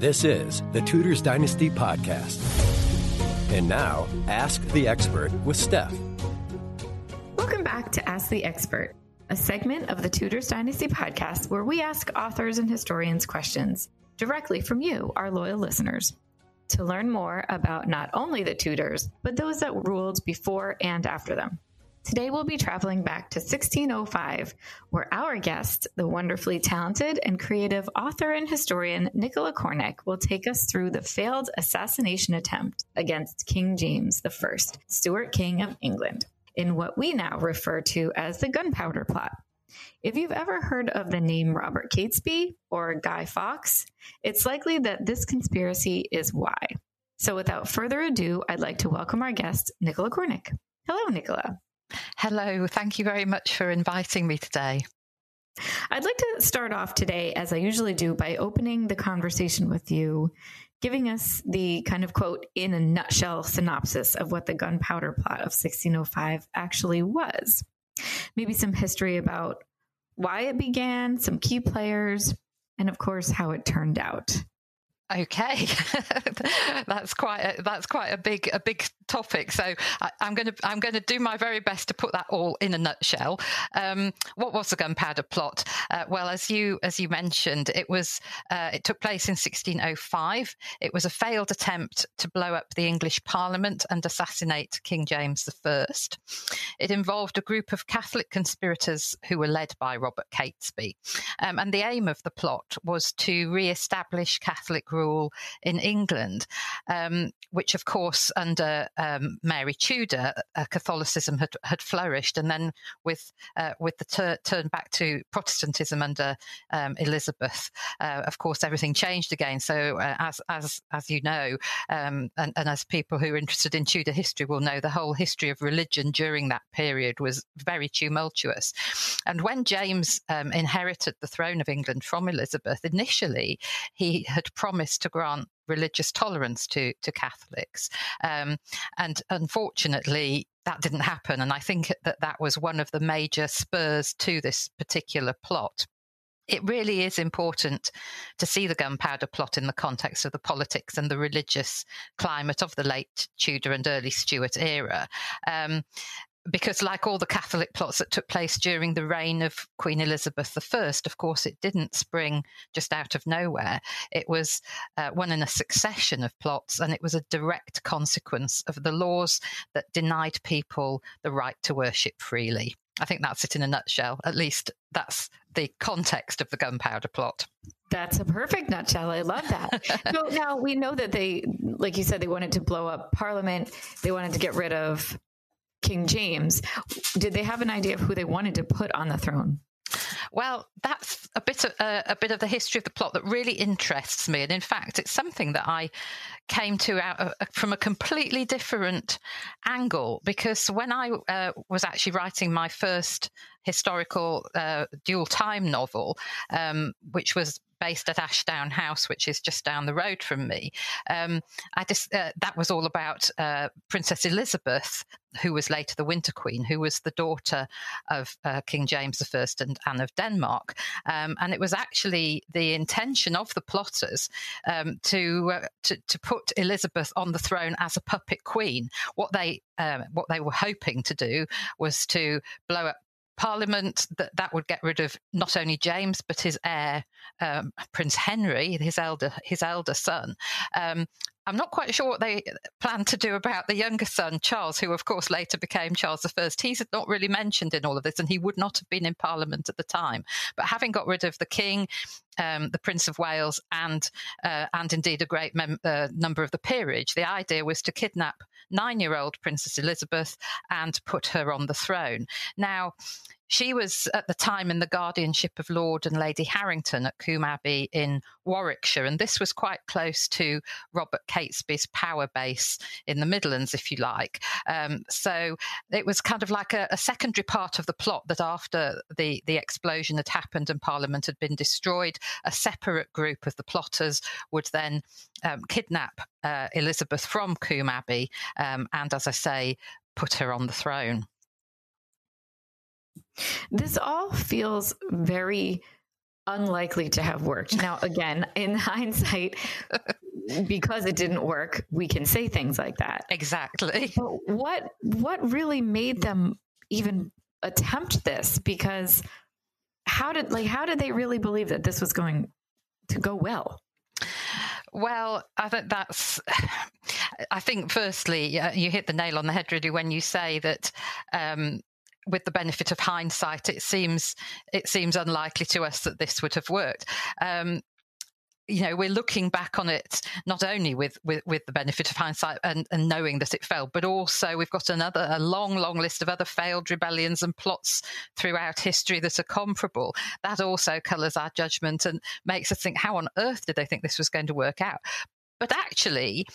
This is the Tudors Dynasty Podcast. And now, Ask the Expert with Steph. Welcome back to Ask the Expert, a segment of the Tudors Dynasty Podcast where we ask authors and historians questions directly from you, our loyal listeners. To learn more about not only the Tudors, but those that ruled before and after them. Today we'll be traveling back to 1605, where our guest, the wonderfully talented and creative author and historian Nicola Cornick, will take us through the failed assassination attempt against King James I, Stuart King of England, in what we now refer to as the Gunpowder Plot. If you've ever heard of the name Robert Catesby or Guy Fawkes, it's likely that this conspiracy is why. So without further ado, I'd like to welcome our guest, Nicola Cornick. Hello, Nicola. Hello, thank you very much for inviting me today. I'd like to start off today, as I usually do, by opening the conversation with you, giving us the kind of quote in a nutshell synopsis of what the gunpowder plot of 1605 actually was. Maybe some history about why it began, some key players, and of course, how it turned out. Okay, that's quite a, that's quite a big a big topic. So I, am going to I'm going to do my very best to put that all in a nutshell. Um, what was the gunpowder plot? Uh, well, as you as you mentioned, it was uh, it took place in 1605. It was a failed attempt to blow up the English Parliament and assassinate King James I. It involved a group of Catholic conspirators who were led by Robert Catesby, um, and the aim of the plot was to re-establish Catholic rule in England, um, which, of course, under um, Mary Tudor, uh, Catholicism had, had flourished, and then with uh, with the tur- turn back to Protestantism under um, Elizabeth, uh, of course, everything changed again. So, uh, as as as you know, um, and, and as people who are interested in Tudor history will know, the whole history of religion during that period was very tumultuous. And when James um, inherited the throne of England from Elizabeth, initially he had promised to grant religious tolerance to to Catholics, um, and unfortunately. That didn't happen, and I think that that was one of the major spurs to this particular plot it really is important to see the gunpowder plot in the context of the politics and the religious climate of the late Tudor and early Stuart era. Um, because, like all the Catholic plots that took place during the reign of Queen Elizabeth I, of course, it didn't spring just out of nowhere. It was uh, one in a succession of plots, and it was a direct consequence of the laws that denied people the right to worship freely. I think that's it in a nutshell. At least that's the context of the gunpowder plot. That's a perfect nutshell. I love that. so now we know that they, like you said, they wanted to blow up Parliament. They wanted to get rid of King James. Did they have an idea of who they wanted to put on the throne? Well, that's a bit of uh, a bit of the history of the plot that really interests me, and in fact, it's something that I came to out of, uh, from a completely different angle. Because when I uh, was actually writing my first historical uh, dual time novel, um, which was based at Ashdown House, which is just down the road from me. Um, I just uh, that was all about uh, Princess Elizabeth, who was later the Winter Queen, who was the daughter of uh, King James I and Anne of Denmark, um, and it was actually the intention of the plotters um, to, uh, to, to put Elizabeth on the throne as a puppet queen. What they um, what they were hoping to do was to blow up Parliament that that would get rid of not only James but his heir, um, Prince Henry, his elder his elder son. Um, I'm not quite sure what they plan to do about the younger son, Charles, who of course later became Charles I. He's not really mentioned in all of this, and he would not have been in Parliament at the time. But having got rid of the King, um, the Prince of Wales, and uh, and indeed a great mem- uh, number of the peerage, the idea was to kidnap nine-year-old Princess Elizabeth and put her on the throne. Now she was at the time in the guardianship of Lord and Lady Harington at Combe Abbey in Warwickshire, and this was quite close to Robert Catesby's power base in the Midlands, if you like. Um, so it was kind of like a, a, secondary part of the plot that after the, the explosion had happened and Parliament had been destroyed, a separate group of the plotters would then um, kidnap uh, Elizabeth from Combe Abbey um, and, as I say, put her on the throne. This all feels very unlikely to have worked. Now, again, in hindsight, because it didn't work, we can say things like that. Exactly. But what what really made them even attempt this? Because how did like how did they really believe that this was going to go well? Well, I think that's. I think, firstly, you hit the nail on the head, really, when you say that um, with the benefit of hindsight, it seems it seems unlikely to us that this would have worked. Um, you know, we're looking back on it not only with with, with the benefit of hindsight and, and knowing that it failed, but also we've got another a long, long list of other failed rebellions and plots throughout history that are comparable. That also colours our judgment and makes us think, how on earth did they think this was going to work out? But actually,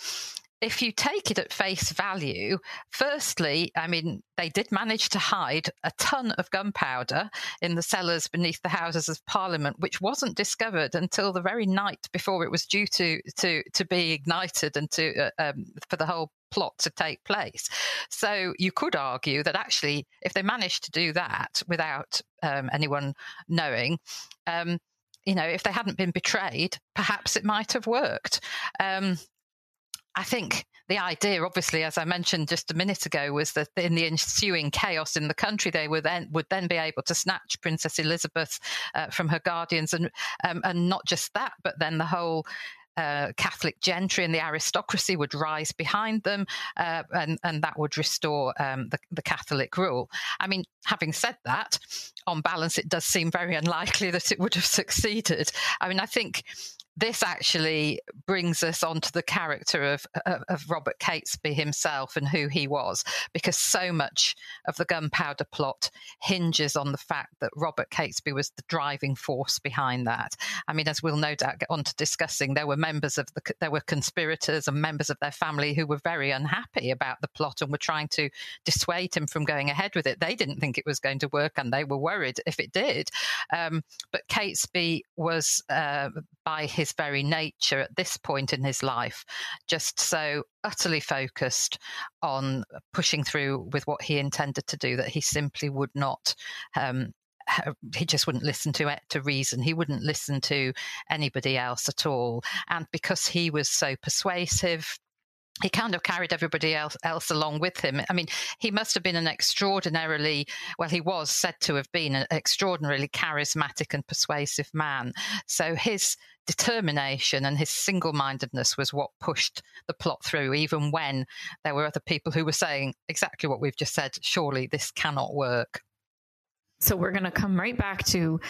if you take it at face value, firstly, I mean, they did manage to hide a ton of gunpowder in the cellars beneath the Houses of Parliament, which wasn't discovered until the very night before it was due to to to be ignited and to uh, um, for the whole plot to take place. So you could argue that actually, if they managed to do that without um, anyone knowing. Um, you know, if they hadn't been betrayed, perhaps it might have worked. Um, I think the idea, obviously, as I mentioned just a minute ago, was that in the ensuing chaos in the country, they would then would then be able to snatch Princess Elizabeth uh, from her guardians, and um, and not just that, but then the whole. Uh, Catholic gentry and the aristocracy would rise behind them, uh, and and that would restore um, the, the Catholic rule. I mean, having said that, on balance, it does seem very unlikely that it would have succeeded. I mean, I think this actually brings us onto the character of, of, of, Robert Catesby himself and who he was, because so much of the gunpowder plot hinges on the fact that Robert Catesby was the driving force behind that. I mean, as we'll no doubt get on to discussing, there were members of the there were conspirators and members of their family who were very unhappy about the plot and were trying to dissuade him from going ahead with it. They didn't think it was going to work, and they were worried if it did. Um, but Catesby was, uh, by his his very nature at this point in his life, just so utterly focused on pushing through with what he intended to do that he simply would not um, he just wouldn't listen to it to reason. He wouldn't listen to anybody else at all. And because he was so persuasive, he kind of carried everybody else, else along with him. I mean, he must have been an extraordinarily, well, he was said to have been an extraordinarily charismatic and persuasive man. So his determination and his single mindedness was what pushed the plot through, even when there were other people who were saying exactly what we've just said surely this cannot work. So we're going to come right back to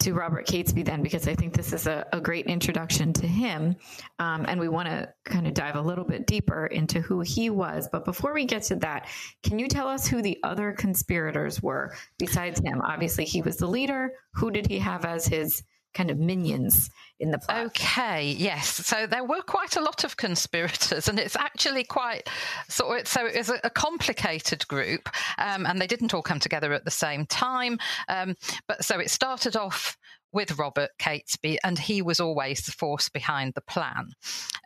to Robert Catesby then, because I think this is a, a great introduction to him, um, and we want to kind of dive a little bit deeper into who he was. But before we get to that, can you tell us who the other conspirators were besides him? Obviously, he was the leader. Who did he have as his kind of minions in the plot. Okay, yes. So there were quite a lot of conspirators, and it's actually quite so. It, so it was a, a complicated group, um, and they didn't all come together at the same time. Um, but so it started off with Robert Catesby, and he was always the force behind the plan.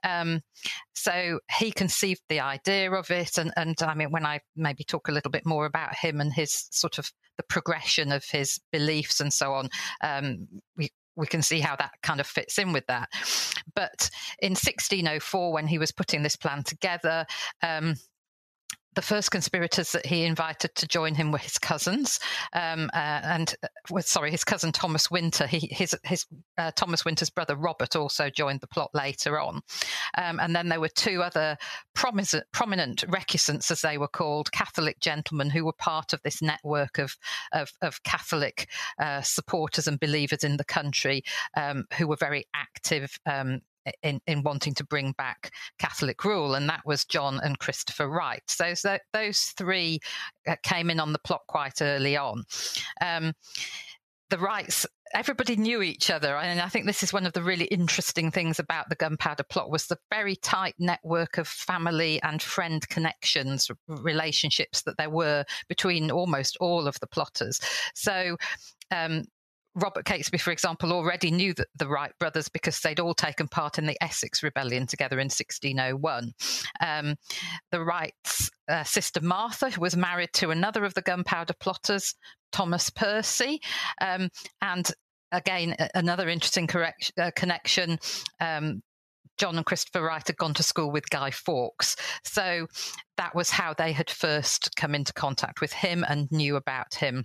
Um, so he conceived the idea of it, and, and I mean, when I maybe talk a little bit more about him and his sort of the progression of his beliefs and so on, um, we, we can see how that kind of fits in with that. But in 1604, when he was putting this plan together, um, the first conspirators that he invited to join him were his cousins, um, uh, and uh, sorry, his cousin Thomas Winter. He, his his uh, Thomas Winter's brother Robert also joined the plot later on, um, and then there were two other prominent, prominent recusants, as they were called, Catholic gentlemen who were part of this network of of, of Catholic uh, supporters and believers in the country, um, who were very active um, in, in wanting to bring back Catholic rule, and that was John and Christopher Wright. So, so those three uh, came in on the plot quite early on. Um, the Wrights everybody knew each other and i think this is one of the really interesting things about the gunpowder plot was the very tight network of family and friend connections relationships that there were between almost all of the plotters so um, Robert Catesby, for example, already knew that the Wright brothers because they'd all taken part in the Essex Rebellion together in 1601. Um, the Wrights' uh, sister Martha who was married to another of the gunpowder plotters, Thomas Percy, um, and again, another interesting correct, uh, connection. Um, John and Christopher Wright had gone to school with Guy Fawkes. So that was how they had first come into contact with him and knew about him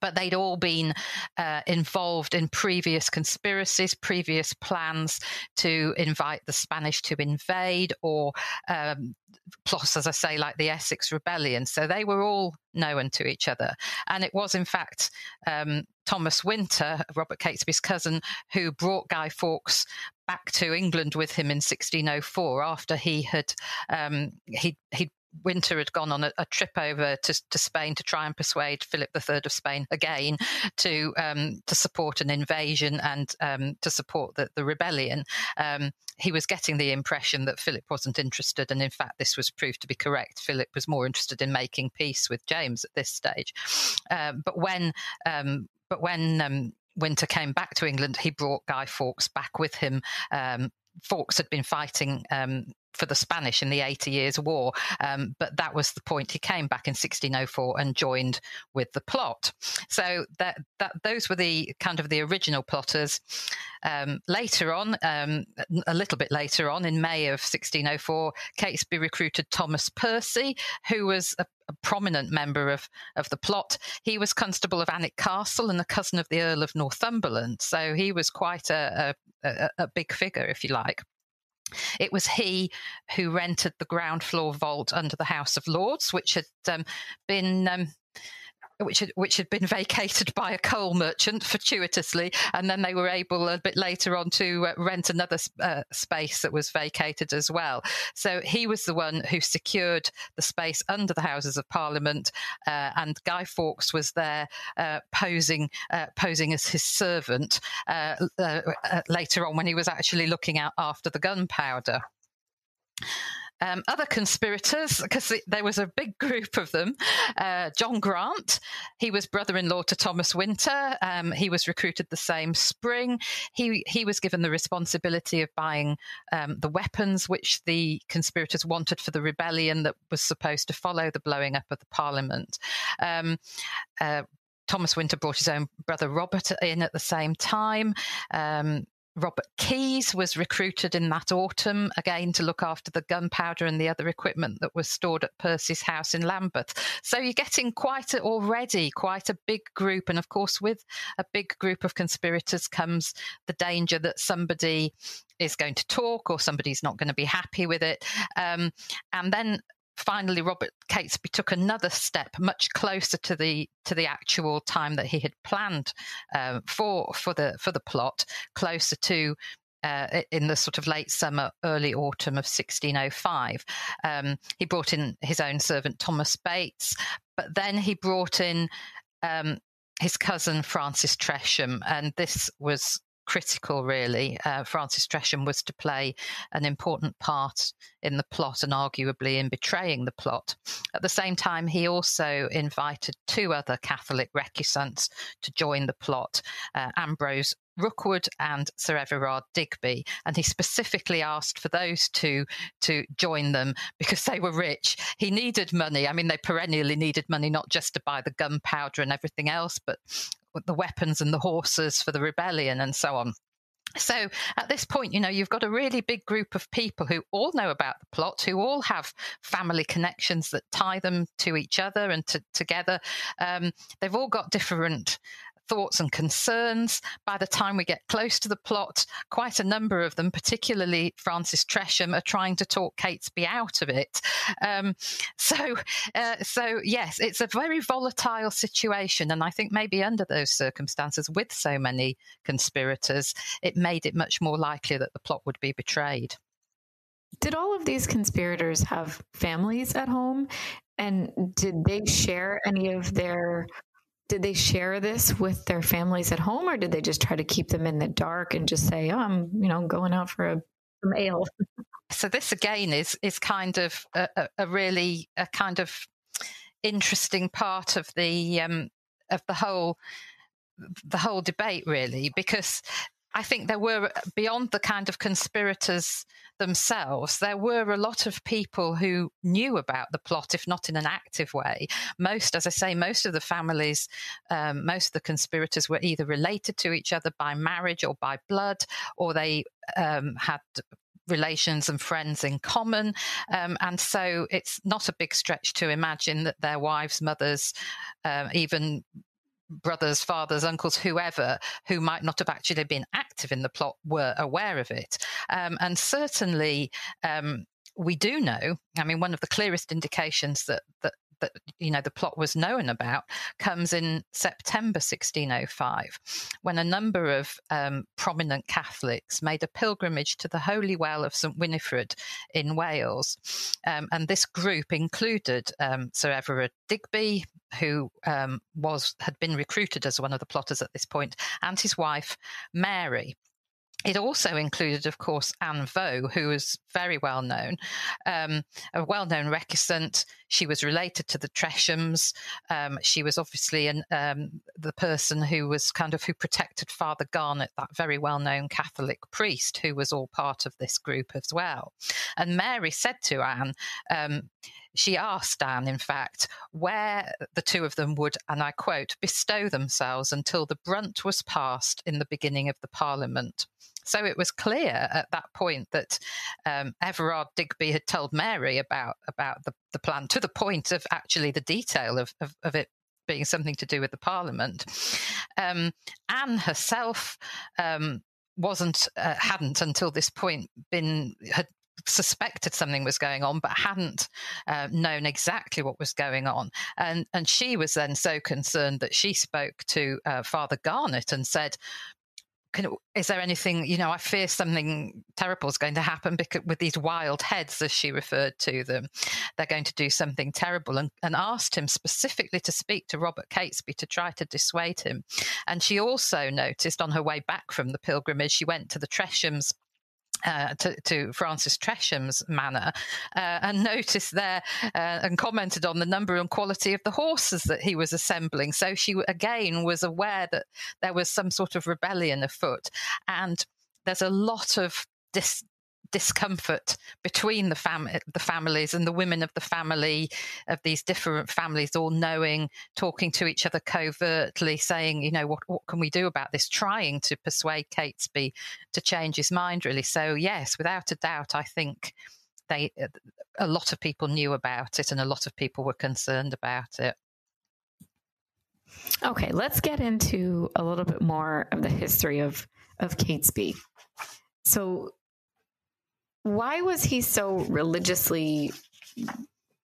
but they'd all been uh, involved in previous conspiracies, previous plans to invite the Spanish to invade or um, as I say, like the Essex Rebellion. So they were all known to each other. And it was, in fact, um, Thomas Winter, Robert Catesby's cousin, who brought Guy Fawkes back to England with him in 1604 after he had um, he he Winter had gone on a, a trip over to, to, Spain to try and persuade Philip III of Spain again to um, to support an invasion and um, to support the, the rebellion. Um, he was getting the impression that Philip wasn't interested, and in fact, this was proved to be correct. Philip was more interested in making peace with James at this stage. Um, but when um, but when um, Winter came back to England, he brought Guy Fawkes back with him. Fawkes had been fighting um, for the Spanish in the Eighty Years' War. Um, but that was the point. He came back in 1604 and joined with the plot. So that that those were the kind of the original plotters. Um, later on, um, a little bit later on, in May of 1604, Catesby recruited Thomas Percy, who was a, a prominent member of, of the plot. He was constable of Alnwick Castle and a cousin of the Earl of Northumberland. So he was quite a, a, a big figure, if you like. It was he who rented the ground floor vault under the House of Lords, which had um, been um, which had, which had been vacated by a coal merchant fortuitously, and then they were able a bit later on to uh, rent another uh, space that was vacated as well. So he was the one who secured the space under the Houses of Parliament, uh, and Guy Fawkes was there uh, posing uh, posing as his servant later on when he was actually looking out after the gunpowder. Um, other conspirators, because there was a big group of them. Uh, John Grant, he was brother-in-law to Thomas Winter. Um, he was recruited the same spring. He he was given the responsibility of buying um, the weapons which the conspirators wanted for the rebellion that was supposed to follow the blowing up of the Parliament. Um, uh, Thomas Winter brought his own brother Robert in at the same time. Um, Robert Keyes was recruited in that autumn again to look after the gunpowder and the other equipment that was stored at Percy's house in Lambeth. So you're getting quite a, already quite a big group, and of course, with a big group of conspirators comes the danger that somebody is going to talk or somebody's not going to be happy with it. Um, and then finally Robert Catesby took another step much closer to the to the actual time that he had planned uh, for for the for the plot, closer to uh, in the sort of late summer, early autumn of 1605. Um, he brought in his own servant Thomas Bates, but then he brought in um, his cousin Francis Tresham, and this was critical, really. Uh, Francis Tresham was to play an important part in the plot and arguably in betraying the plot. At the same time, he also invited two other Catholic recusants to join the plot uh, Ambrose Rookwood and Sir Everard Digby, and he specifically asked for those two to join them because they were rich. He needed money. I mean, they perennially needed money not just to buy the gunpowder and everything else, but the weapons and the horses for the rebellion and so on. So at this point, you know, you've got a really big group of people who all know about the plot, who all have family connections that tie them to each other and to, together. Um, they've all got different thoughts and concerns. By the time we get close to the plot, quite a number of them, particularly Francis Tresham, are trying to talk Catesby out of it. Um, so, uh, so yes, it's a very volatile situation, and I think maybe under those circumstances, with so many conspirators, it made it much more likely that the plot would be betrayed. Did all of these conspirators have families at home? And did they share any of their did they share this with their families at home or did they just try to keep them in the dark and just say oh i'm you know going out for a some ale. So this again is is kind of a, a really a kind of interesting part of the um of the whole the whole debate really because I think there were, beyond the kind of conspirators themselves, there were a lot of people who knew about the plot, if not in an active way. Most, as I say, most of the families, um, most of the conspirators were either related to each other by marriage or by blood, or they um, had relations and friends in common. Um, and so it's not a big stretch to imagine that their wives, mothers, um, even brothers, fathers, uncles, whoever who might not have actually been active in the plot were aware of it. Um, and certainly, um, we do know. I mean, one of the clearest indications that that that you know the plot was known about comes in September 1605, when a number of um, prominent Catholics made a pilgrimage to the Holy Well of St Winifred in Wales, um, and this group included um, Sir Everard Digby, who um, was had been recruited as one of the plotters at this point, and his wife Mary. It also included, of course, Anne Vaux, who was very well known, um, a well known recusant. She was related to the Treshams. Um, she was obviously an, um, the person who was kind of who protected Father Garnet, that very well known Catholic priest who was all part of this group as well. And Mary said to Anne, um, she asked Anne, in fact, where the two of them would, and I quote, bestow themselves until the brunt was passed in the beginning of the Parliament. So it was clear at that point that um, Everard Digby had told Mary about about the, the plan to the point of actually the detail of, of, of it being something to do with the Parliament. Um, Anne herself um, wasn't uh, hadn't until this point been had suspected something was going on, but hadn't uh, known exactly what was going on. And and she was then so concerned that she spoke to uh, Father Garnet and said, can, is there anything you know i fear something terrible is going to happen because with these wild heads as she referred to them they're going to do something terrible and, and asked him specifically to speak to robert catesby to try to dissuade him. And she also noticed on her way back from the pilgrimage she went to the treshams uh, to, to, Francis Tresham's manor uh, and noticed there uh, and commented on the number and quality of the horses that he was assembling. So she again was aware that there was some sort of rebellion afoot. And there's a lot of dis- discomfort between the, fam- the families and the women of the family of these different families all knowing talking to each other covertly saying you know what, what can we do about this? trying to persuade catesby to change his mind really. So yes without a doubt i think they uh, a lot of people knew about it and a lot of people were concerned about it. Okay let's get into a little bit more of the history of of catesby. So why was he so religiously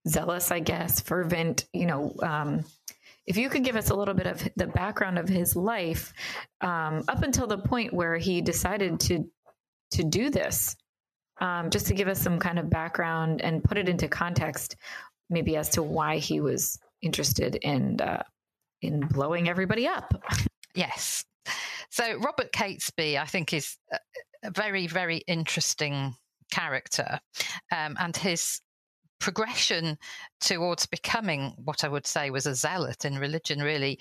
zealous, I guess, fervent? You know, um, if you could give us a little bit of the background of his life um, up until the point where he decided to to do this, um, just to give us some kind of background and put it into context, maybe as to why he was interested in uh, in blowing everybody up. Yes. So Robert Catesby, I think, is a very, very interesting character um, and his progression towards becoming what I would say was a zealot in religion really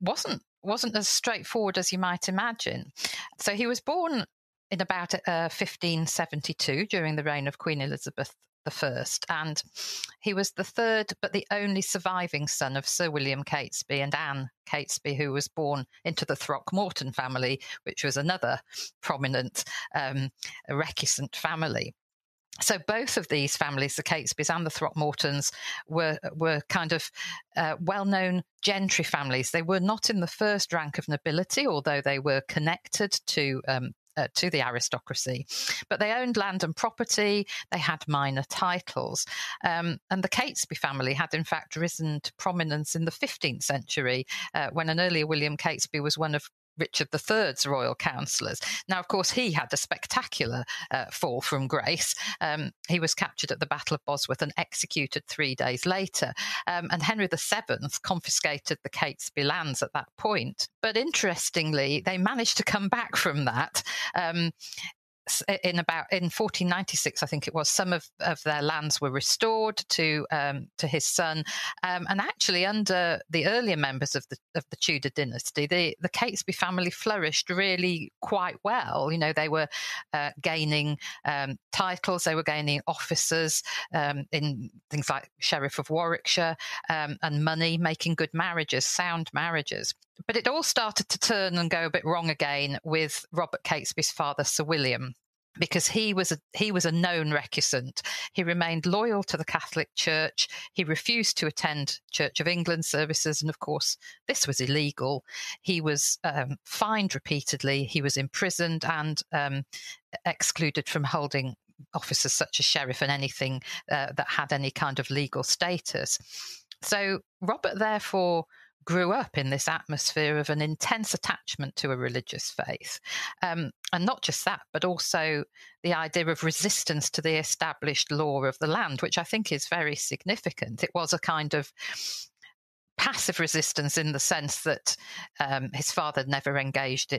wasn't wasn't as straightforward as you might imagine. So he was born in about uh, 1572 during the reign of Queen Elizabeth I, and he was the third but the only surviving son of Sir William Catesby and Anne Catesby, who was born into the Throckmorton family, which was another prominent um, recusant family so both of these families, the Catesbys and the Throckmortons, were were kind of uh, well-known gentry families. They were not in the first rank of nobility, although they were connected to um, uh, to the aristocracy. But they owned land and property, they had minor titles. Um, and the Catesby family had, in fact, risen to prominence in the 15th century uh, when an earlier William Catesby was one of Richard III's royal councillors. Now, of course, he had a spectacular uh, fall from grace. Um, he was captured at the Battle of Bosworth and executed three days later. Um, and Henry VII confiscated the Catesby lands at that point. But interestingly, they managed to come back from that. Um, in about in 1496, I think it was, some of, of their lands were restored to um, to his son, um, and actually under the earlier members of the of the Tudor dynasty, the the Catesby family flourished really quite well. You know, they were uh, gaining um, titles, they were gaining officers um, in things like Sheriff of Warwickshire um, and money, making good marriages, sound marriages. But it all started to turn and go a bit wrong again with Robert Catesby's father, Sir William because he was a he was a known recusant. He remained loyal to the Catholic Church. He refused to attend Church of England services, and of course, this was illegal. He was um, fined repeatedly. He was imprisoned and um, excluded from holding offices such as sheriff and anything uh, that had any kind of legal status. So Robert, therefore, grew up in this atmosphere of an intense attachment to a religious faith. Um, and not just that, but also the idea of resistance to the established law of the land, which I think is very significant. It was a kind of passive resistance in the sense that um, his father never engaged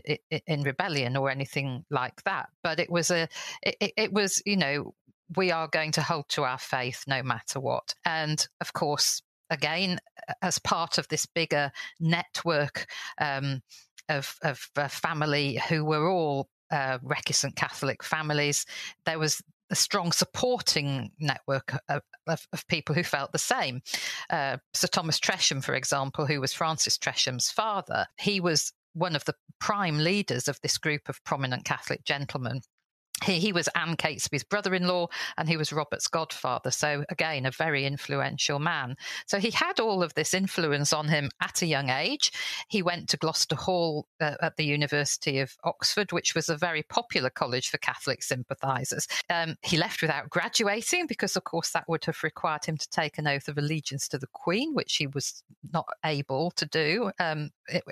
in rebellion or anything like that. But it was a, it, it was, you know, we are going to hold to our faith no matter what. And of course, again, as part of this bigger network um, of, of uh, family who were all uh, recusant Catholic families, there was a strong supporting network of, of, of, people who felt the same. Uh, Sir Thomas Tresham, for example, who was Francis Tresham's father, he was one of the prime leaders of this group of prominent Catholic gentlemen he, he was Anne Catesby's brother in law and he was Robert's godfather. So, again, a very influential man. So, he had all of this influence on him at a young age. He went to Gloucester Hall uh, at the University of Oxford, which was a very popular college for Catholic sympathisers. Um, he left without graduating because, of course, that would have required him to take an oath of allegiance to the Queen, which he was not able to do um,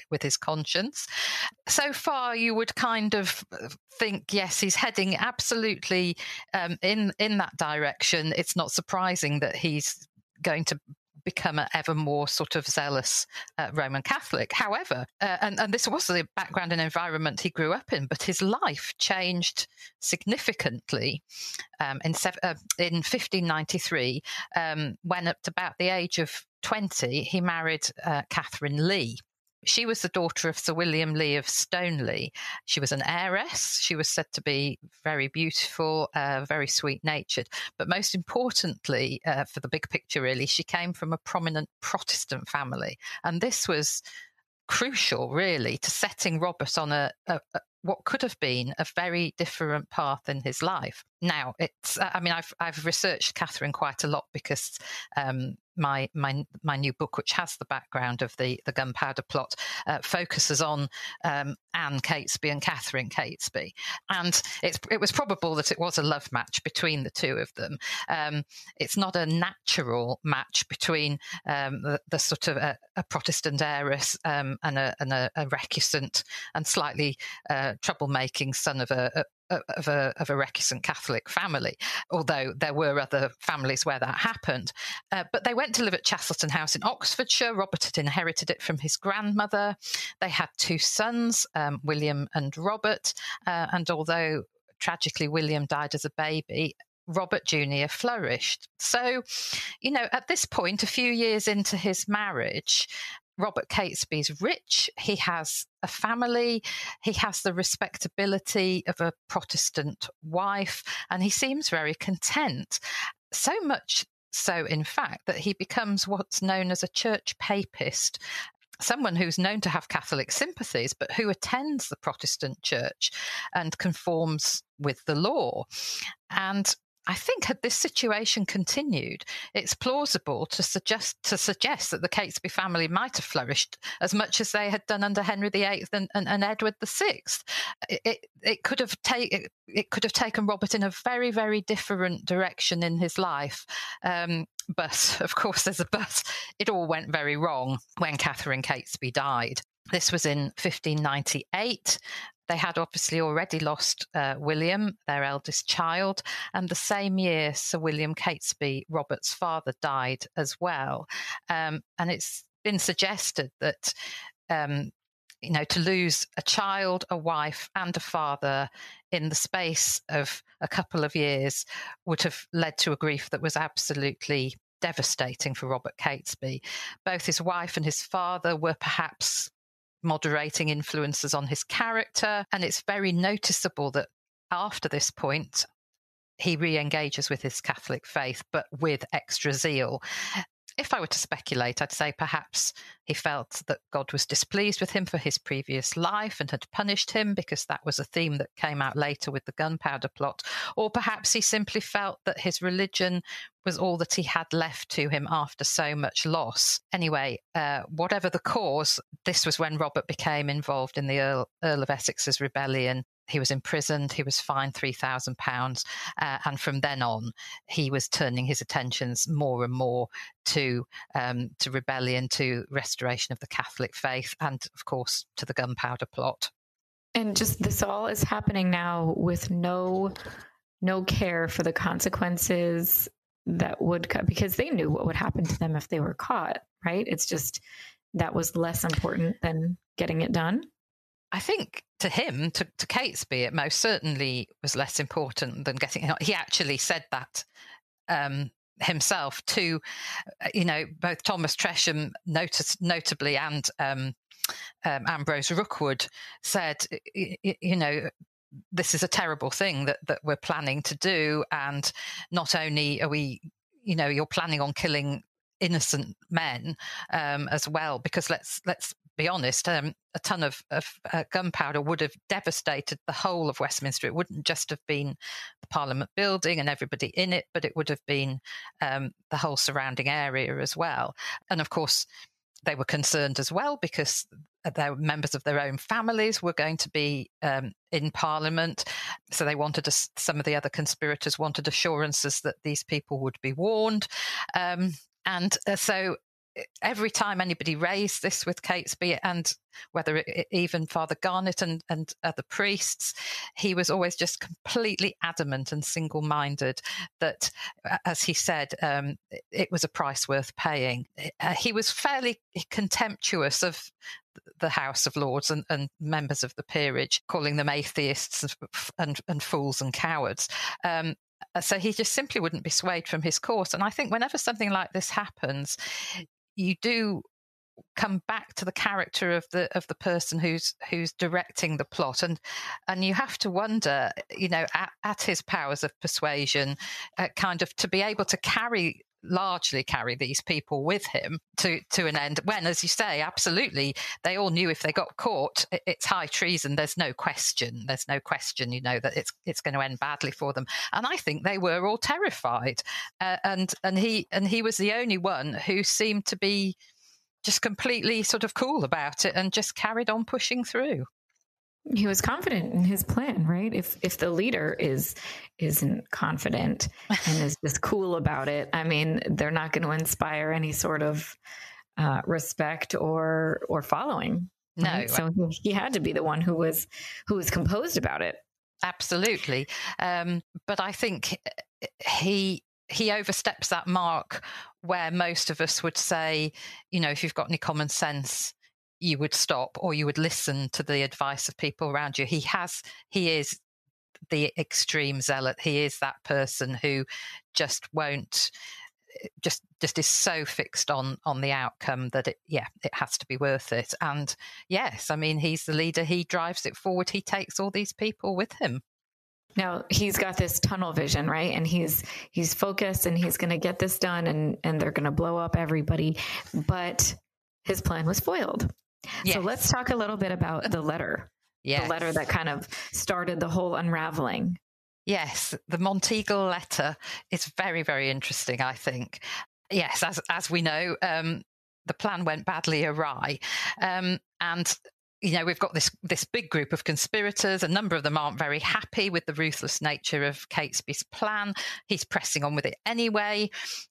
with his conscience. So far, you would kind of think, yes, he's heading absolutely um, in in that direction. It's not surprising that he's going to become an ever more sort of zealous uh, Roman Catholic. However, uh, and, and, this was the background and environment he grew up in, but his life changed significantly um, in, uh, in 1593 um, when, at about the age of 20, he married uh, Catherine Lee. She was the daughter of Sir William Lee of Stoneleigh. She was an heiress. She was said to be very beautiful, uh, very sweet natured. But most importantly, uh, for the big picture, really, she came from a prominent Protestant family. And this was crucial, really, to setting Robert on a, a, a what could have been a very different path in his life. Now, it's, I mean, I've, I've researched Catherine quite a lot because um, my my my new book, which has the background of the the gunpowder plot, uh, focuses on um, Anne Catesby and Catherine Catesby, and it's it was probable that it was a love match between the two of them. Um, it's not a natural match between um, the, the, sort of a, a Protestant heiress um, and a, and a, a recusant and slightly uh, troublemaking son of a, of a, of a recusant Catholic family, although there were other families where that happened. Uh, but they went to live at Chastleton House in Oxfordshire. Robert had inherited it from his grandmother. They had two sons, um, William and Robert. Uh, and although tragically William died as a baby, Robert Jr. flourished. So, you know, at this point, a few years into his marriage, Robert Catesby's rich. He has a family. He has the respectability of a Protestant wife, and he seems very content. So much so, in fact, that he becomes what's known as a church papist. Someone who's known to have Catholic sympathies, but who attends the Protestant church and conforms with the law. And I think had this situation continued, it's plausible to suggest to suggest that the Catesby family might have flourished as much as they had done under Henry VIII and, and, and Edward VI. It, it, it could have taken it could have taken Robert in a very very different direction in his life. Um, but of course, there's a but. It all went very wrong when Catherine Catesby died. This was in 1598. They had obviously already lost uh, William, their eldest child, and the same year, Sir William Catesby, Robert's father, died as well. Um, and it's been suggested that um, you know, to lose a child, a wife, and a father in the space of a couple of years would have led to a grief that was absolutely devastating for Robert Catesby. Both his wife and his father were perhaps moderating influences on his character, and it's very noticeable that after this point, he re engages with his Catholic faith, but with extra zeal if I were to speculate, I'd say perhaps he felt that God was displeased with him for his previous life and had punished him because that was a theme that came out later with the gunpowder plot. Or perhaps he simply felt that his religion was all that he had left to him after so much loss. Anyway, uh, whatever the cause, this was when Robert became involved in the Earl, Earl of Essex's rebellion he was imprisoned, he was fined £3,000, uh, and from then on, he was turning his attentions more and more to, um, to rebellion, to restoration of the Catholic faith, and of course, to the gunpowder plot. And just this all is happening now with no no care for the consequences that would because they knew what would happen to them if they were caught right it's just that was less important than getting it done I think to him, to, to Catesby, it most certainly was less important than getting. He actually said that um, himself to, uh, you know, both Thomas Tresham, notably, and um, um, Ambrose Rookwood said, you know, this is a terrible thing that that we're planning to do, and not only are we, you know, you're planning on killing innocent men um, as well because let's let's be honest, um, a ton of, of uh, gunpowder would have devastated the whole of Westminster. It wouldn't just have been the Parliament building and everybody in it, but it would have been um, the whole surrounding area as well. And of course, they were concerned as well because their members of their own families were going to be um, in Parliament. So they wanted, a, some of the other conspirators wanted assurances that these people would be warned. Um, and uh, so every time anybody raised this with Catesby and whether it, even Father Garnet and, and other priests, he was always just completely adamant and single minded that, as he said, um, it was a price worth paying. Uh, he was fairly contemptuous of the House of Lords and, and, members of the peerage, calling them atheists and, and fools and cowards. Um, so he just simply wouldn't be swayed from his course. And I think whenever something like this happens, you do come back to the character of the of the person who's who's directing the plot and and you have to wonder you know at, at his powers of persuasion uh, kind of to be able to carry largely carry these people with him to to an end when as you say absolutely they all knew if they got caught it's high treason. There's no question. There's no question you know that it's it's going to end badly for them. And i think they were all terrified. Uh, and and he and he was the only one who seemed to be just completely sort of cool about it and just carried on pushing through he was confident in his plan right? If if the leader is isn't confident and is just cool about it i mean they're not going to inspire any sort of uh, respect or or following. Right? no so he had to be the one who was who was composed about it. Absolutely. Um, but i think uh, he he oversteps that mark where most of us would say you know if you've got any common sense you would stop or you would listen to the advice of people around you. He has, he is the extreme zealot. He is that person who just won't eh, just just is so fixed on on the outcome that it yeah it has to be worth it. And yes i mean he's the leader. He drives it forward. He takes all these people with him. Now he's got this tunnel vision right? And he's he's focused and he's going to get this done and and they're going to blow up everybody. But his plan was foiled Yes. So let's talk a little bit about the letter. Yes. The letter that kind of started the whole unraveling. Yes, the Monteagle letter is very, very interesting, I think. Yes, as as we know, um, the plan went badly awry. Um, and you know we've got this this big group of conspirators. A number of them aren't very happy with the ruthless nature of catesby's plan. He's pressing on with it anyway.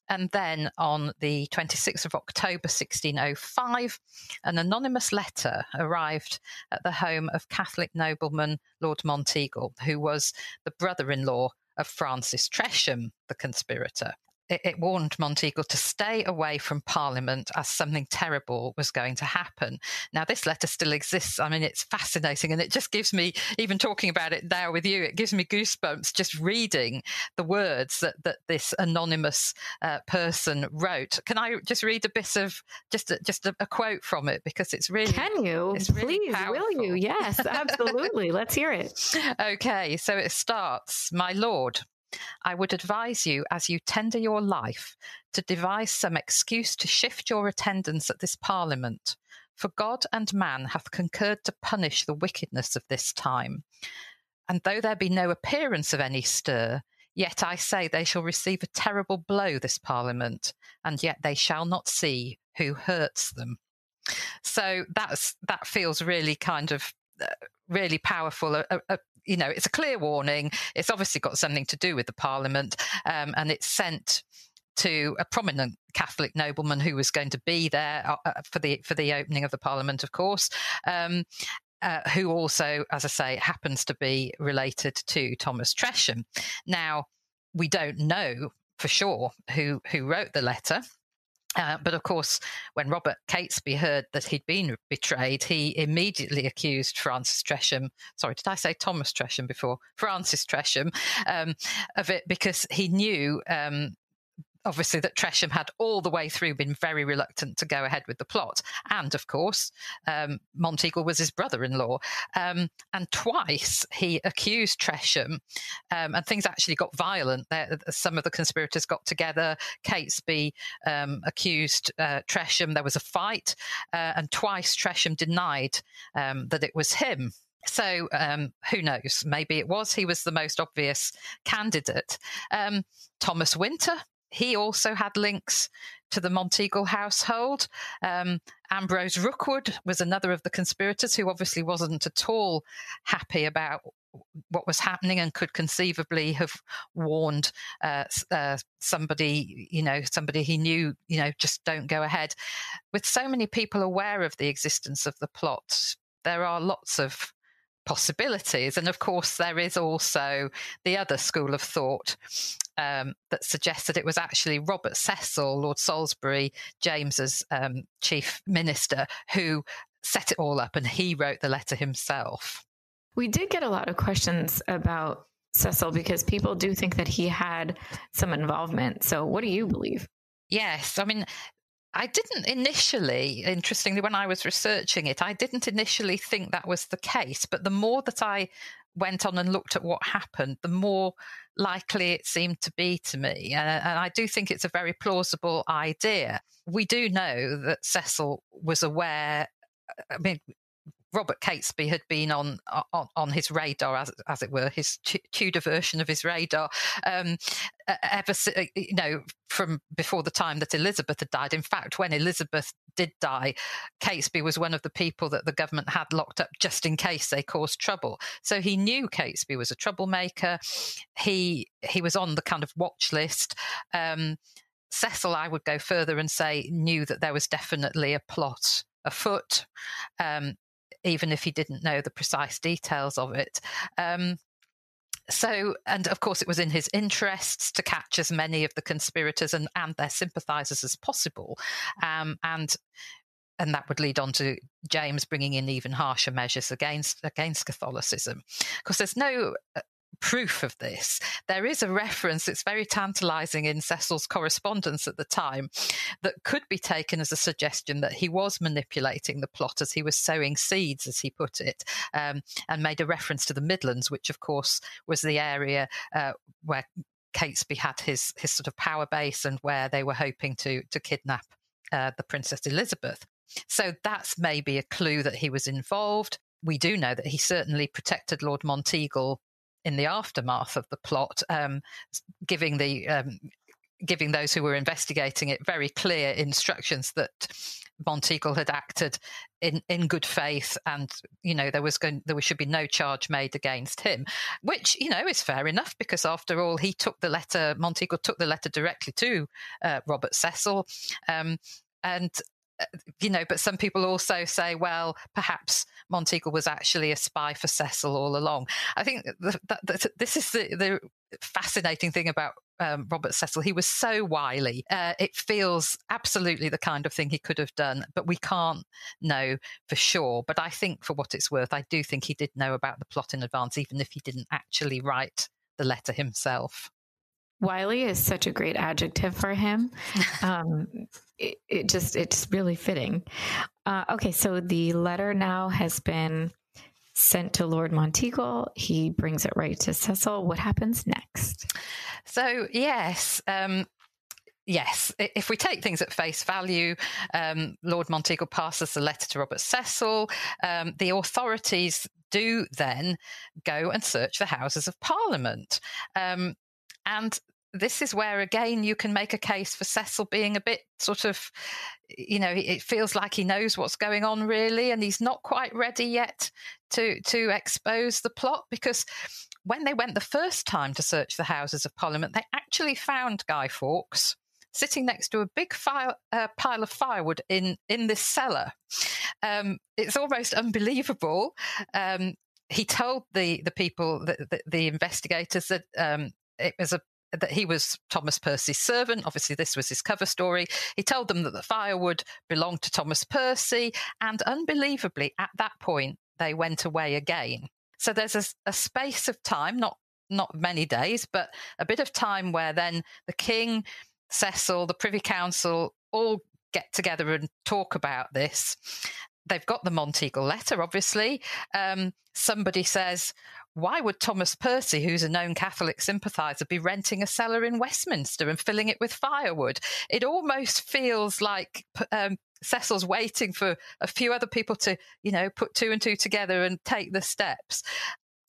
And then on the 26th of october 1605 an anonymous letter arrived at the home of catholic nobleman lord monteagle who was the brother-in-law of francis tresham the conspirator it, it, warned Monteagle to stay away from Parliament as something terrible was going to happen. Now, this letter still exists. I mean, it's fascinating, and it just gives me, even talking about it now with you, it gives me goosebumps just reading the words that, that this anonymous uh, person wrote. Can I just read a bit of just a, just a, a quote from it because it's really can you it's really please powerful. will you yes absolutely let's hear it. Okay, so it starts, my lord. I would advise you, as you tender your life, to devise some excuse to shift your attendance at this Parliament. For God and man hath concurred to punish the wickedness of this time. And though there be no appearance of any stir, yet I say they shall receive a terrible blow this Parliament, and yet they shall not see who hurts them. So that's that feels really kind of really powerful, a, a, you know, it's a clear warning. It's obviously got something to do with the Parliament, um, and it's sent to a prominent Catholic nobleman who was going to be there uh, uh, for the for the opening of the Parliament, of course. Um, uh, who also, as I say, happens to be related to Thomas Tresham. Now, we don't know for sure who who wrote the letter. Uh, but of course, when Robert Catesby heard that he'd been betrayed, he immediately accused Francis Tresham. Sorry, did I say Thomas Tresham before? Francis Tresham um, of it because he knew um, obviously that Tresham had all the way through been very reluctant to go ahead with the plot. And of course, um, Monteagle was his brother in law. Um, and twice he accused Tresham, um, and things actually got violent. There, some of the conspirators got together. Catesby um, accused uh, Tresham. There was a fight, uh, and twice Tresham denied um, that it was him. So um, who knows? Maybe it was. He was the most obvious candidate. Um, Thomas Winter he also had links to the Monteagle household. Um, Ambrose Rookwood was another of the conspirators who obviously wasn't at all happy about what was happening and could conceivably have warned uh, uh, somebody, you know, somebody he knew, you know, just don't go ahead. With so many people aware of the existence of the plot, there are lots of possibilities. And of course, there is also the other school of thought um, that suggests that it was actually Robert Cecil, Lord Salisbury, James's um, chief minister, who set it all up and he wrote the letter himself. We did get a lot of questions about Cecil because people do think that he had some involvement. So, what do you believe? Yes, I mean, I didn't initially, interestingly, when I was researching it, I didn't initially think that was the case. But the more that I went on and looked at what happened, the more likely it seemed to be to me. And, and, I do think it's a very plausible idea. We do know that Cecil was aware. Uh, I mean, Robert Catesby had been on on, on his radar, as, as it were, his Tudor version of his radar, um, ever you know from before the time that Elizabeth had died. In fact, when Elizabeth did die, Catesby was one of the people that the government had locked up just in case they caused trouble. So he knew Catesby was a troublemaker. He he was on the kind of watch list. Um, Cecil, I would go further and say, knew that there was definitely a plot afoot. Um, even if he didn't know the precise details of it. Um, so, and of course, it was in his interests to catch as many of the conspirators and, and their sympathizers as possible. Um, and and that would lead on to James bringing in even harsher measures against against Catholicism. Because there's no uh, proof of this. There is a reference, it's very tantalizing in Cecil's correspondence at the time, that could be taken as a suggestion that he was manipulating the plot as he was sowing seeds, as he put it, um, and made a reference to the Midlands, which, of course, was the area uh, where Catesby had his, his sort of power base and where they were hoping to, to kidnap uh, the Princess Elizabeth. So that's maybe a clue that he was involved. We do know that he certainly protected Lord Monteagle in the aftermath of the plot, um, giving the um, giving those who were investigating it very clear instructions that Monteagle had acted in, in good faith, and you know there was going there should be no charge made against him, which you know is fair enough because after all he took the letter Monteagle took the letter directly to uh, Robert Cecil, um, and you know, but some people also say, well, perhaps Monteagle was actually a spy for Cecil all along. I think that, that, this is the, the, fascinating thing about um, Robert Cecil. He was so wily. Uh, it feels absolutely the kind of thing he could have done, but we can't know for sure. But I think, for what it's worth, I do think he did know about the plot in advance, even if he didn't actually write the letter himself. Wily is such a great adjective for him. Um, it, it, just it's really fitting. Uh, okay, so the letter now has been sent to Lord Monteagle. He brings it right to Cecil. What happens next? So yes. Um, yes, if we take things at face value, um, Lord Monteagle passes the letter to Robert Cecil. Um, the authorities do then go and search the Houses of Parliament. Um, and this is where again you can make a case for Cecil being a bit sort of, you know, it feels like he knows what's going on really, and he's not quite ready yet to to expose the plot because when they went the first time to search the Houses of Parliament, they actually found Guy Fawkes sitting next to a big uh, pile of firewood in in this cellar. Um, it's almost unbelievable. Um, he told the the people, the, the, the investigators, that um, it was a that he was Thomas Percy's servant. Obviously, this was his cover story. He told them that the firewood belonged to Thomas Percy, and unbelievably, at that point, they went away again. So there's a, a space of time, not not many days, but a bit of time where then the king, Cecil, the Privy Council all get together and talk about this. They've got the Monteagle letter, obviously. Um, somebody says, why would Thomas Percy, who's a known Catholic sympathiser, be renting a cellar in Westminster and filling it with firewood? It almost feels like um, Cecil's waiting for a few other people to, you know, put two and two together and take the steps.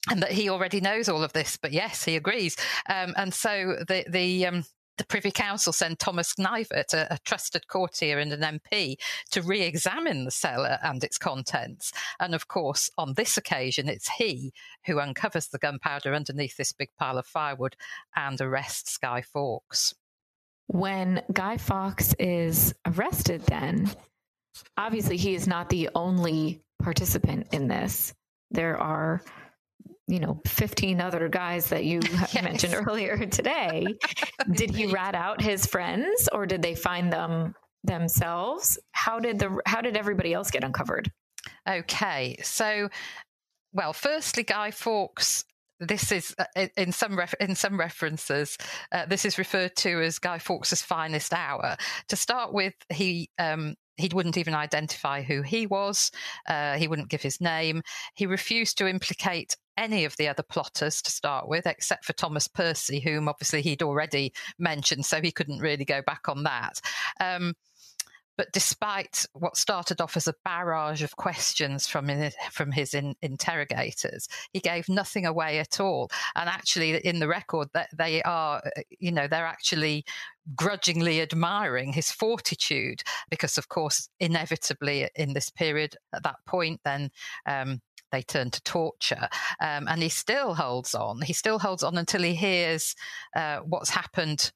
And that he already knows all of this, but yes, he agrees. Um, and so the the um, the Privy Council sent Thomas Knivett, a, a, trusted courtier and an MP, to re examine the cellar and its contents. And of course, on this occasion, it's he who uncovers the gunpowder underneath this big pile of firewood and arrests Guy Fawkes. When Guy Fawkes is arrested, then obviously he is not the only participant in this. There are you know 15 other guys that you yes. mentioned earlier today did he rat out his friends or did they find them themselves? How did the how did everybody else get uncovered? Okay so well firstly guy fawkes this is uh, in some ref- in some references uh, this is referred to as guy fawkes's finest hour. To start with he um, he wouldn't even identify who he was. Uh, he wouldn't give his name. He refused to implicate any of the other plotters to start with, except for Thomas Percy, whom obviously he'd already mentioned, so he couldn't really go back on that. Um, but despite what started off as a barrage of questions from in, from his in, interrogators, he gave nothing away at all. And actually, in the record, that they are, you know, they're actually grudgingly admiring his fortitude because, of course, inevitably in this period at that point, then um, they turn to torture. Um, and he still holds on. He still holds on until he hears uh, what's happened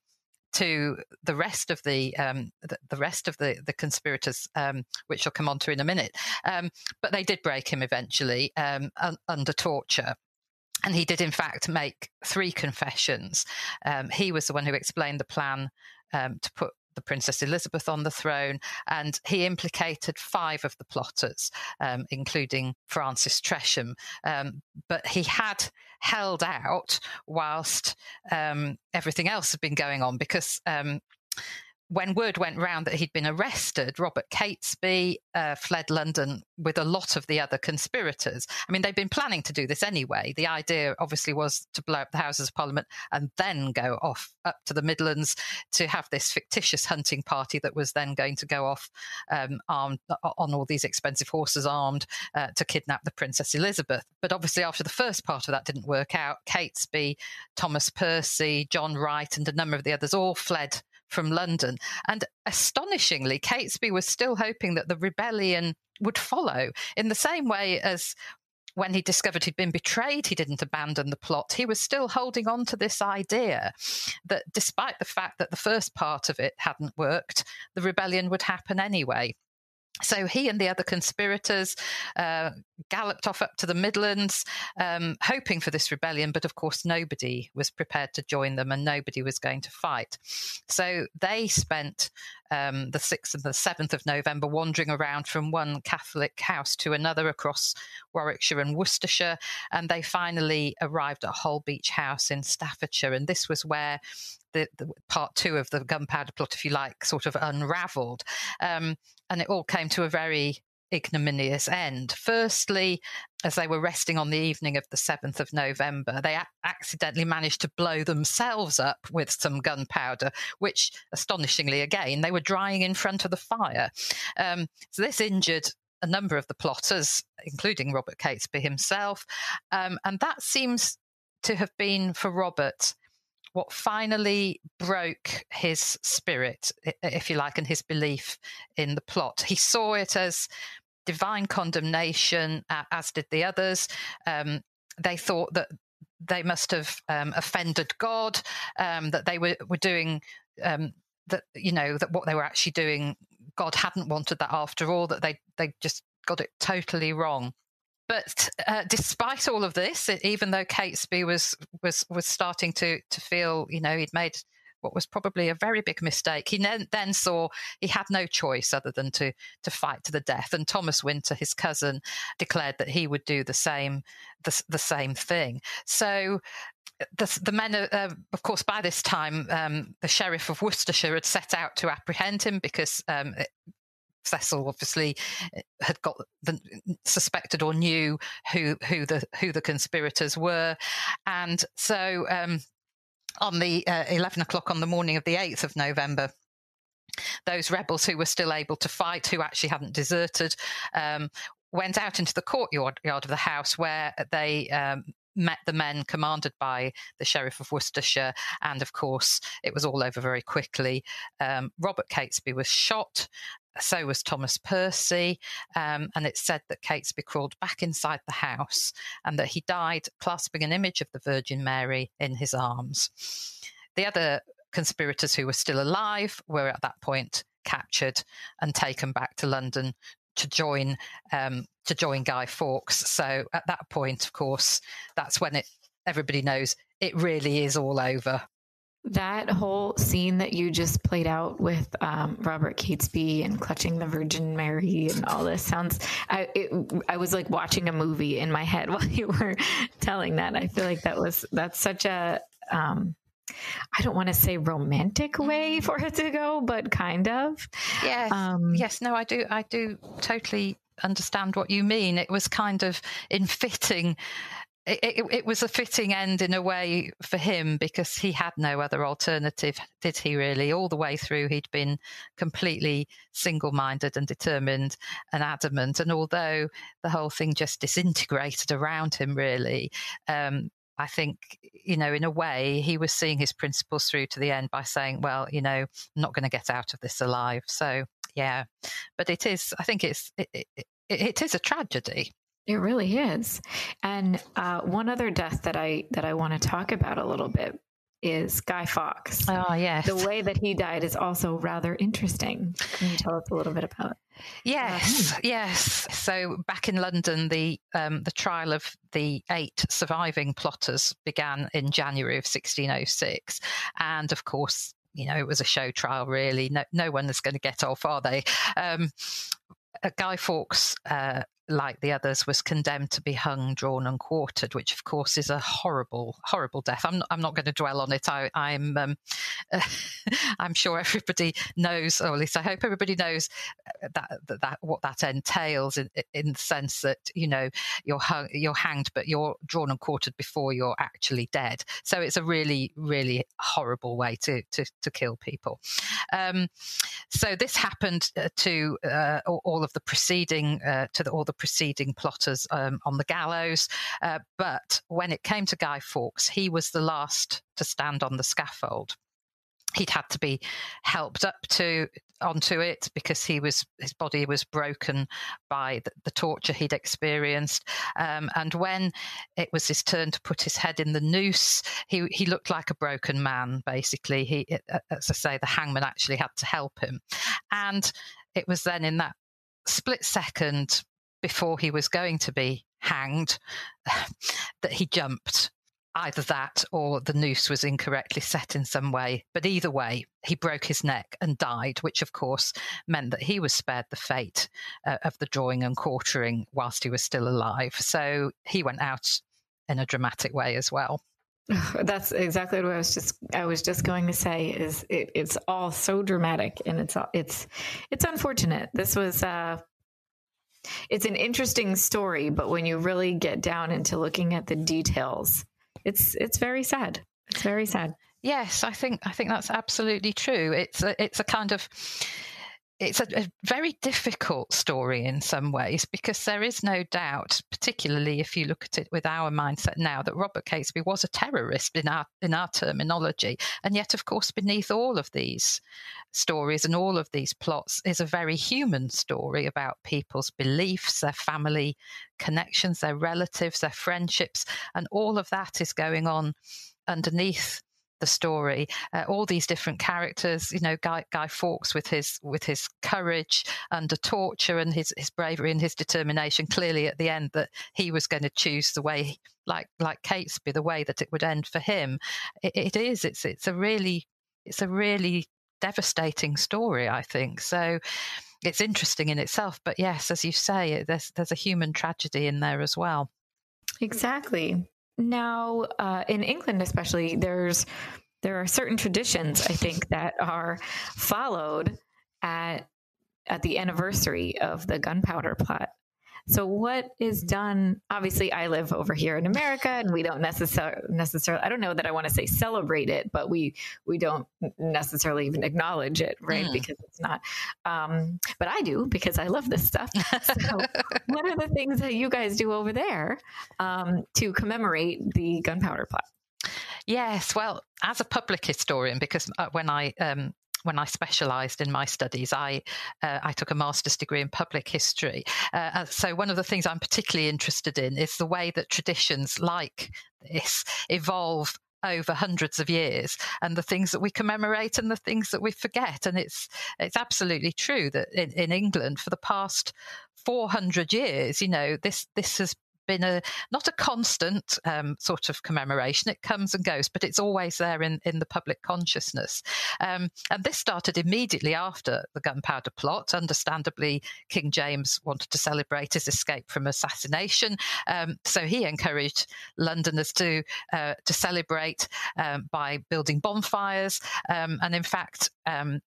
to the rest of the um, the, the, rest of the the conspirators, um, which I'll come on to in a minute. Um, but they did break him eventually um, un- under torture. And he did, in fact, make three confessions. Um, he was the one who explained the plan to put the Princess Elizabeth on the throne, and he implicated five of the plotters, um, including Francis Tresham. Um, but he had held out whilst um, everything else had been going on because um, when word went round that he'd been arrested, Robert Catesby uh, fled London with a lot of the other conspirators. I mean, they'd been planning to do this anyway. The idea, obviously, was to blow up the Houses of Parliament and then go off up to the Midlands to have this fictitious hunting party that was then going to go off um, armed on all these expensive horses, armed uh, to kidnap the Princess Elizabeth. But obviously, after the first part of that didn't work out, Catesby, Thomas Percy, John Wright, and a number of the others all fled from London. And astonishingly, Catesby was still hoping that the rebellion would follow in the same way as when he discovered he'd been betrayed, he didn't abandon the plot. He was still holding on to this idea that despite the fact that the first part of it hadn't worked, the rebellion would happen anyway. So he and the other conspirators uh, galloped off up to the Midlands, um, hoping for this rebellion, but of course nobody was prepared to join them and nobody was going to fight. So they spent um, the 6th and the 7th of November wandering around from one Catholic house to another across Warwickshire and Worcestershire, and they finally arrived at Holbeach House in Staffordshire. And this was where the, the, part two of the gunpowder plot, if you like, sort of unravelled. Um, and it all came to a very ignominious end. Firstly, as they were resting on the evening of the 7th of November, they a- accidentally managed to blow themselves up with some gunpowder, which, astonishingly, again, they were drying in front of the fire. Um, so this injured a number of the plotters, including Robert Catesby himself. Um, and that seems to have been for Robert what finally broke his spirit, if you like, and his belief in the plot. He saw it as divine condemnation, as did the others. Um, they thought that they must have um, offended God, um, that they were, were doing um, that, you know, that what they were actually doing, God hadn't wanted that after all, that they, they just got it totally wrong. But uh, despite all of this, even though Catesby was was was starting to to feel, you know, he'd made what was probably a very big mistake. He then, then saw he had no choice other than to to fight to the death. And Thomas Winter, his cousin, declared that he would do the same the, the same thing. So. The, the men, uh, of course, by this time, um, the sheriff of Worcestershire had set out to apprehend him because um, Cecil obviously eh, had got the, suspected or knew who who the who the conspirators were, and so um, on the uh, eleven o'clock on the morning of the eighth of November. Those rebels who were still able to fight, who actually hadn't deserted, um, went out into the courtyard of the house where they um, met the men commanded by the Sheriff of Worcestershire, and of course, it was all over very quickly. Um, Robert Catesby was shot, so was Thomas Percy. Um, and it's said that Catesby crawled back inside the house and that he died clasping an image of the Virgin Mary in his arms. The other conspirators who were still alive were at that point captured and taken back to London to join um, to join Guy Fawkes. So at that point, of course, that's when it everybody knows it really is all over. That whole scene that you just played out with um, Robert Catesby and clutching the Virgin Mary and all this sounds. I it, I was like watching a movie in my head while you were telling that. I feel like that was that's such a um, I don't want to say romantic way for it to go, but kind of. Yes. Um, yes. No, I do. I do totally understand what you mean. It was kind of in fitting it, it, it, was a fitting end in a way for him because he had no other alternative, did he really? All the way through, he'd been completely single minded and determined and adamant. And although the whole thing just disintegrated around him, really, um, I think, you know, in a way, he was seeing his principles through to the end by saying, well, you know, I'm not going to get out of this alive. So, yeah. But it is, I think it's, it, it, it is a tragedy. It really is. And uh, one other death that I that I want to talk about a little bit is Guy Fawkes. Oh, yes. The way that he died is also rather interesting. Can you tell us a little bit about? It? Yes, uh, yes. So back in London, the um, the trial of the eight surviving plotters began in January of 1606, and of course, you know, it was a show trial. Really, no, no one is going to get off, are they? Um, Guy Fawkes uh, like the others, was condemned to be hung, drawn, and quartered, which of course is a horrible, horrible death. I'm not, I'm not going to dwell on it. I, am I'm, um, I'm sure everybody knows, or at least I hope everybody knows uh, that that, that what that entails in, in the sense that you know you're hung, you're hanged, but you're drawn and quartered before you're actually dead. So it's a really, really horrible way to to, to kill people. Um, so this happened uh, to uh, all of the preceding uh, to the, all the preceding plotters um, on the gallows. Uh, but when it came to Guy Fawkes, he was the last to stand on the scaffold. He'd had to be helped up to onto it because he was his body was broken by the, the torture he'd experienced. Um, and when it was his turn to put his head in the noose he he looked like a broken man basically. He as i say the hangman actually had to help him. And it was then in that split second before he was going to be hanged that he jumped. Either that or the noose was incorrectly set in some way. But either way, he broke his neck and died, which of course meant that he was spared the fate uh, of the drawing and quartering whilst he was still alive. So he went out in a dramatic way as well. That's exactly what I was just I was just going to say is it, it's all so dramatic and it's all, it's it's unfortunate. This was uh it's an interesting story, but when you really get down into looking at the details, it's it's very sad. It's very sad. Yes, I think I think that's absolutely true. It's a, it's a kind of it's a, a, very difficult story in some ways because there is no doubt, particularly if you look at it with our mindset now, that Robert Catesby was a terrorist in our in our terminology, and yet, of course, beneath all of these stories and all of these plots is a very human story about people's beliefs, their family connections, their relatives, their friendships, and all of that is going on underneath the story. Uh, all these different characters, you know, Guy, Guy Fawkes with his with his courage under torture and his his bravery and his determination. Clearly, at the end, that he was going to choose the way, like like Catesby, the way that it would end for him. it, it is. It's it's a really it's a really devastating story. I think so. It's interesting in itself, but yes, as you say, there's there's a human tragedy in there as well. Exactly. Now, uh, in England, especially, there's there are certain traditions I think that are followed at at the anniversary of the gunpowder plot. So, what is done? Obviously, I live over here in America, and we don't necessarily necessarily. I don't know that I want to say celebrate it, but we we don't necessarily even acknowledge it, right? Mm. Because it's not. Um, but I do because I love this stuff. So, what are the things that you guys do over there um, to commemorate the gunpowder plot? Yes, well, as a public historian, because uh, when I um, when I specialised in my studies, I uh, I took a master's degree in public history. Uh, so one of the things I'm particularly interested in is the way that traditions like this evolve over hundreds of years and the things that we commemorate and the things that we forget and it's it's absolutely true that in, in England for the past 400 years you know this this has been a not a constant um, sort of commemoration. It comes and goes, but it's always there in, in the public consciousness. Um, and this started immediately after the gunpowder plot. Understandably, King James wanted to celebrate his escape from assassination, um, so he encouraged Londoners to uh, to celebrate um, by building bonfires. Um, and in fact, um,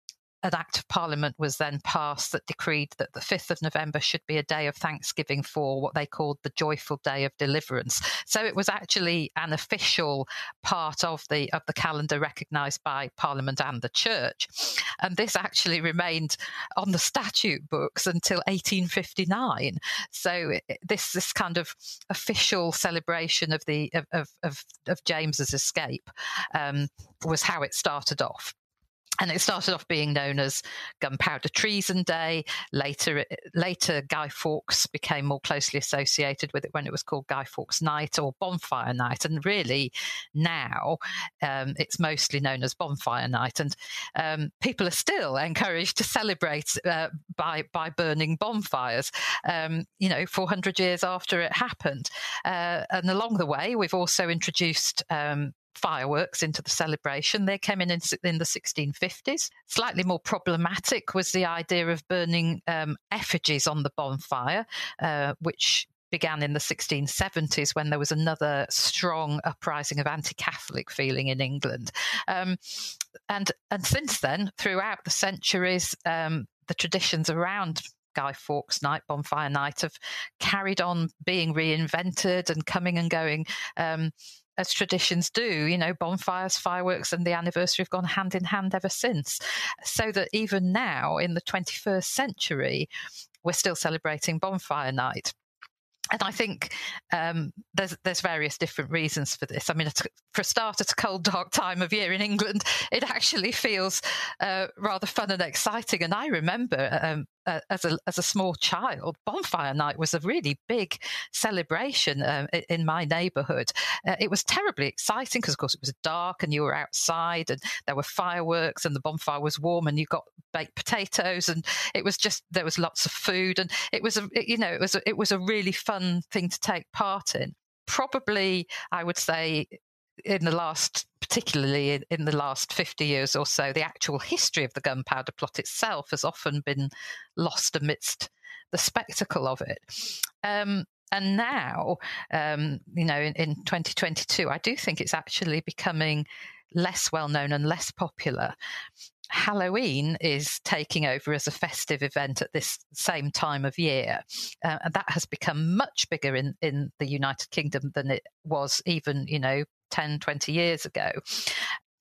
an act of parliament was then passed that decreed that the 5th of November should be a day of thanksgiving for what they called the joyful day of deliverance. So it was actually an official part of the of the calendar recognized by parliament and the church. And this actually remained on the statute books until 1859. So this this kind of official celebration of the of of, of James's escape um, was how it started off and it started off being known as Gunpowder Treason Day. Later, later Guy Fawkes became more closely associated with it when it was called Guy Fawkes Night or Bonfire Night. And really, now um, it's mostly known as Bonfire Night. And um, people are still encouraged to celebrate uh, by by burning bonfires. Um, you know, 400 years after it happened, uh, and along the way, we've also introduced um, fireworks into the celebration. They came in in, in the 1650s. Slightly more problematic was the idea of burning um, effigies on the bonfire, uh, which began in the 1670s when there was another strong uprising of anti-Catholic feeling in England, um, and and since then, throughout the centuries, um, the traditions around Guy Fawkes Night, Bonfire Night, have carried on being reinvented and coming and going. Um, as traditions do, you know, bonfires, fireworks, and the anniversary have gone hand in hand ever since. So that even now, in the 21st century, we're still celebrating bonfire night and I think um, there's there's various different reasons for this. I mean, for a start, at a cold, dark time of year in England, it actually feels uh, rather fun and exciting. And I remember um, as a as a small child, bonfire night was a really big celebration um, in my neighbourhood. Uh, it was terribly exciting because, of course, it was dark and you were outside and there were fireworks and the bonfire was warm and you got baked potatoes and it was just there was lots of food and it was a you know it was a, it was a really fun thing to take part in probably I would say in the last, particularly in, the last 50 years or so, the actual history of the gunpowder plot itself has often been lost amidst the spectacle of it. Um, and now, um, you know, in, in 2022, I do think it's actually becoming less well known and less popular. Halloween is taking over as a festive event at this same time of year. Uh, and that has become much bigger in, in the United Kingdom than it was even, you know, 10, 20 years ago.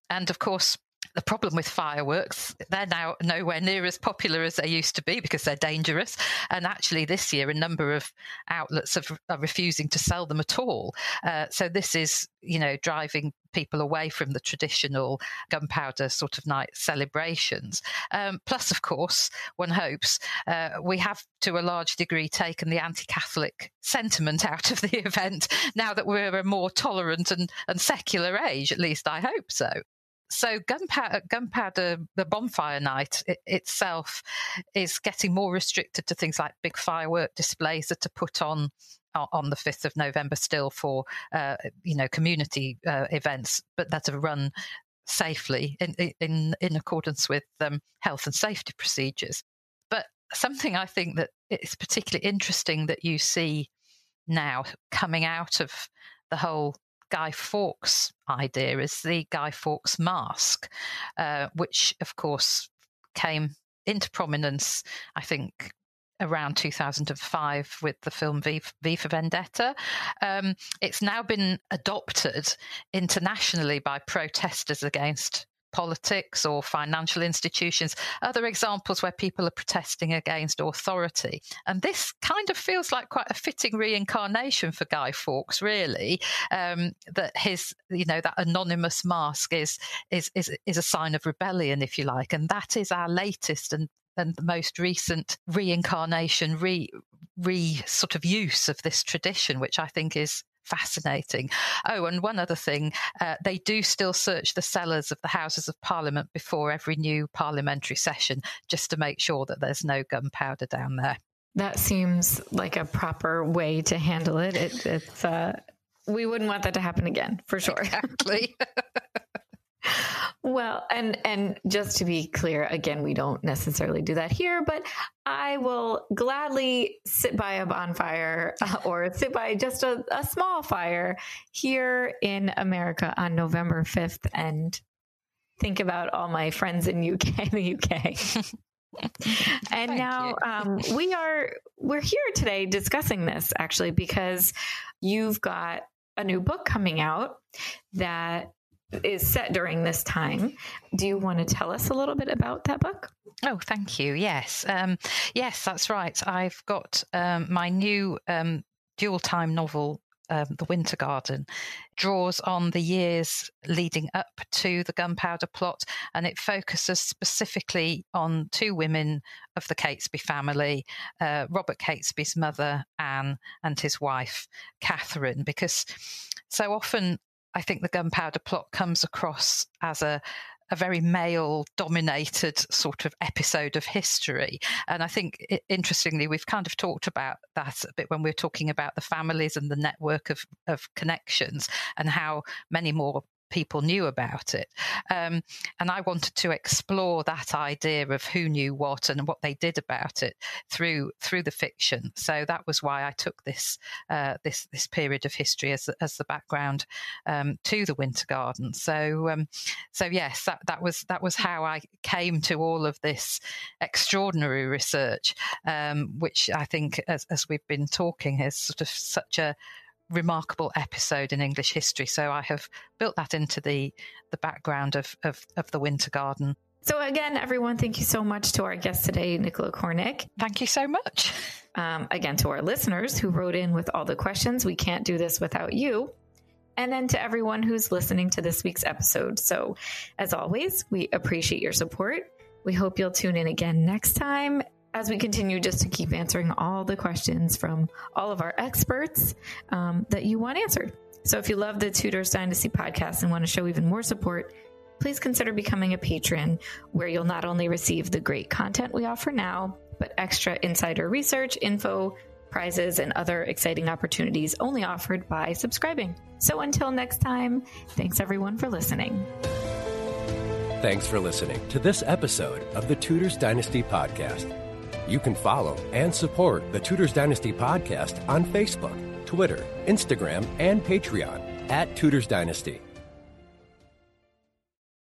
And of course, the problem with fireworks, they're now nowhere near as popular as they used to be because they're dangerous. And actually, this year, a number of outlets have, are refusing to sell them at all. Uh, so this is, you know, driving people away from the traditional gunpowder sort of night celebrations. Um, plus, of course, one hopes uh, we have to a large degree taken the anti Catholic sentiment out of the event now that we're a more tolerant and, and secular age, at least I hope so so gunpowder, gunpowder, the bonfire night it, itself is getting more restricted to things like big firework displays that are put on on the 5th of November still for uh, you know community uh, events but that are run safely in in in accordance with um, health and safety procedures. But something I think that is particularly interesting that you see now coming out of the whole Guy Fawkes idea is the Guy Fawkes mask, uh, which, of course, came into prominence, I think, around 2005 with the film V, for Vendetta. Um, it's now been adopted internationally by protesters against politics or financial institutions, other examples where people are protesting against authority. And this kind of feels like quite a fitting reincarnation for Guy Fawkes, really, um, that his, you know, that anonymous mask is, is, is, is a sign of rebellion, if you like. And that is our latest and and the most recent reincarnation, re re sort of use of this tradition, which I think is fascinating. Oh, and one other thing, uh, they do still search the cellars of the Houses of Parliament before every new parliamentary session just to make sure that there's no gunpowder down there. That seems like a proper way to handle it. it it's uh, we wouldn't want that to happen again, for sure. Exactly. Well, and and just to be clear, again, we don't necessarily do that here, but I will gladly sit by a bonfire uh, or sit by just a, a small fire here in America on November fifth and think about all my friends in UK, the UK. and now um, we are we're here today discussing this actually because you've got a new book coming out that is set during this time. Do you want to tell us a little bit about that book? Oh, thank you. Yes, um, yes, that's right. I've got um, my new um, dual time novel. Um, the Winter Garden draws on the years leading up to the gunpowder plot, and it focuses specifically on two women of the Catesby family uh, Robert Catesby's mother, Anne, and his wife, Catherine, because so often I think the gunpowder plot comes across as a a very male dominated sort of episode of history. And I think, interestingly, we've kind of talked about that a bit when we are talking about the families and the network of, of connections and how many more people knew about it. Um, and I wanted to explore that idea of who knew what and what they did about it through through the fiction. So that was why I took this uh, this this period of history as as the background um, to the Winter Garden. So um, so yes, that that was that was how I came to all of this extraordinary research, um, which I think, as, as we've been talking, is sort of such a remarkable episode in English history. So I have built that into the the background of of, of the Winter Garden. So again, everyone, thank you so much to our guest today, Nicola Cornick. Thank you so much. Um, again, to our listeners who wrote in with all the questions, we can't do this without you. and then to everyone who's listening to this week's episode. So, as always, we appreciate your support. We hope you'll tune in again next time as we continue just to keep answering all the questions from all of our experts um, that you want answered. So, if you love the Tudors Dynasty podcast and want to show even more support, please consider becoming a patron, where you'll not only receive the great content we offer now, but extra insider research, info, prizes, and other exciting opportunities only offered by subscribing. So until next time, thanks everyone for listening. Thanks for listening to this episode of the Tudors Dynasty Podcast. You can follow and support the Tudors Dynasty Podcast on Facebook, Twitter, Instagram, and Patreon at Tudors Dynasty.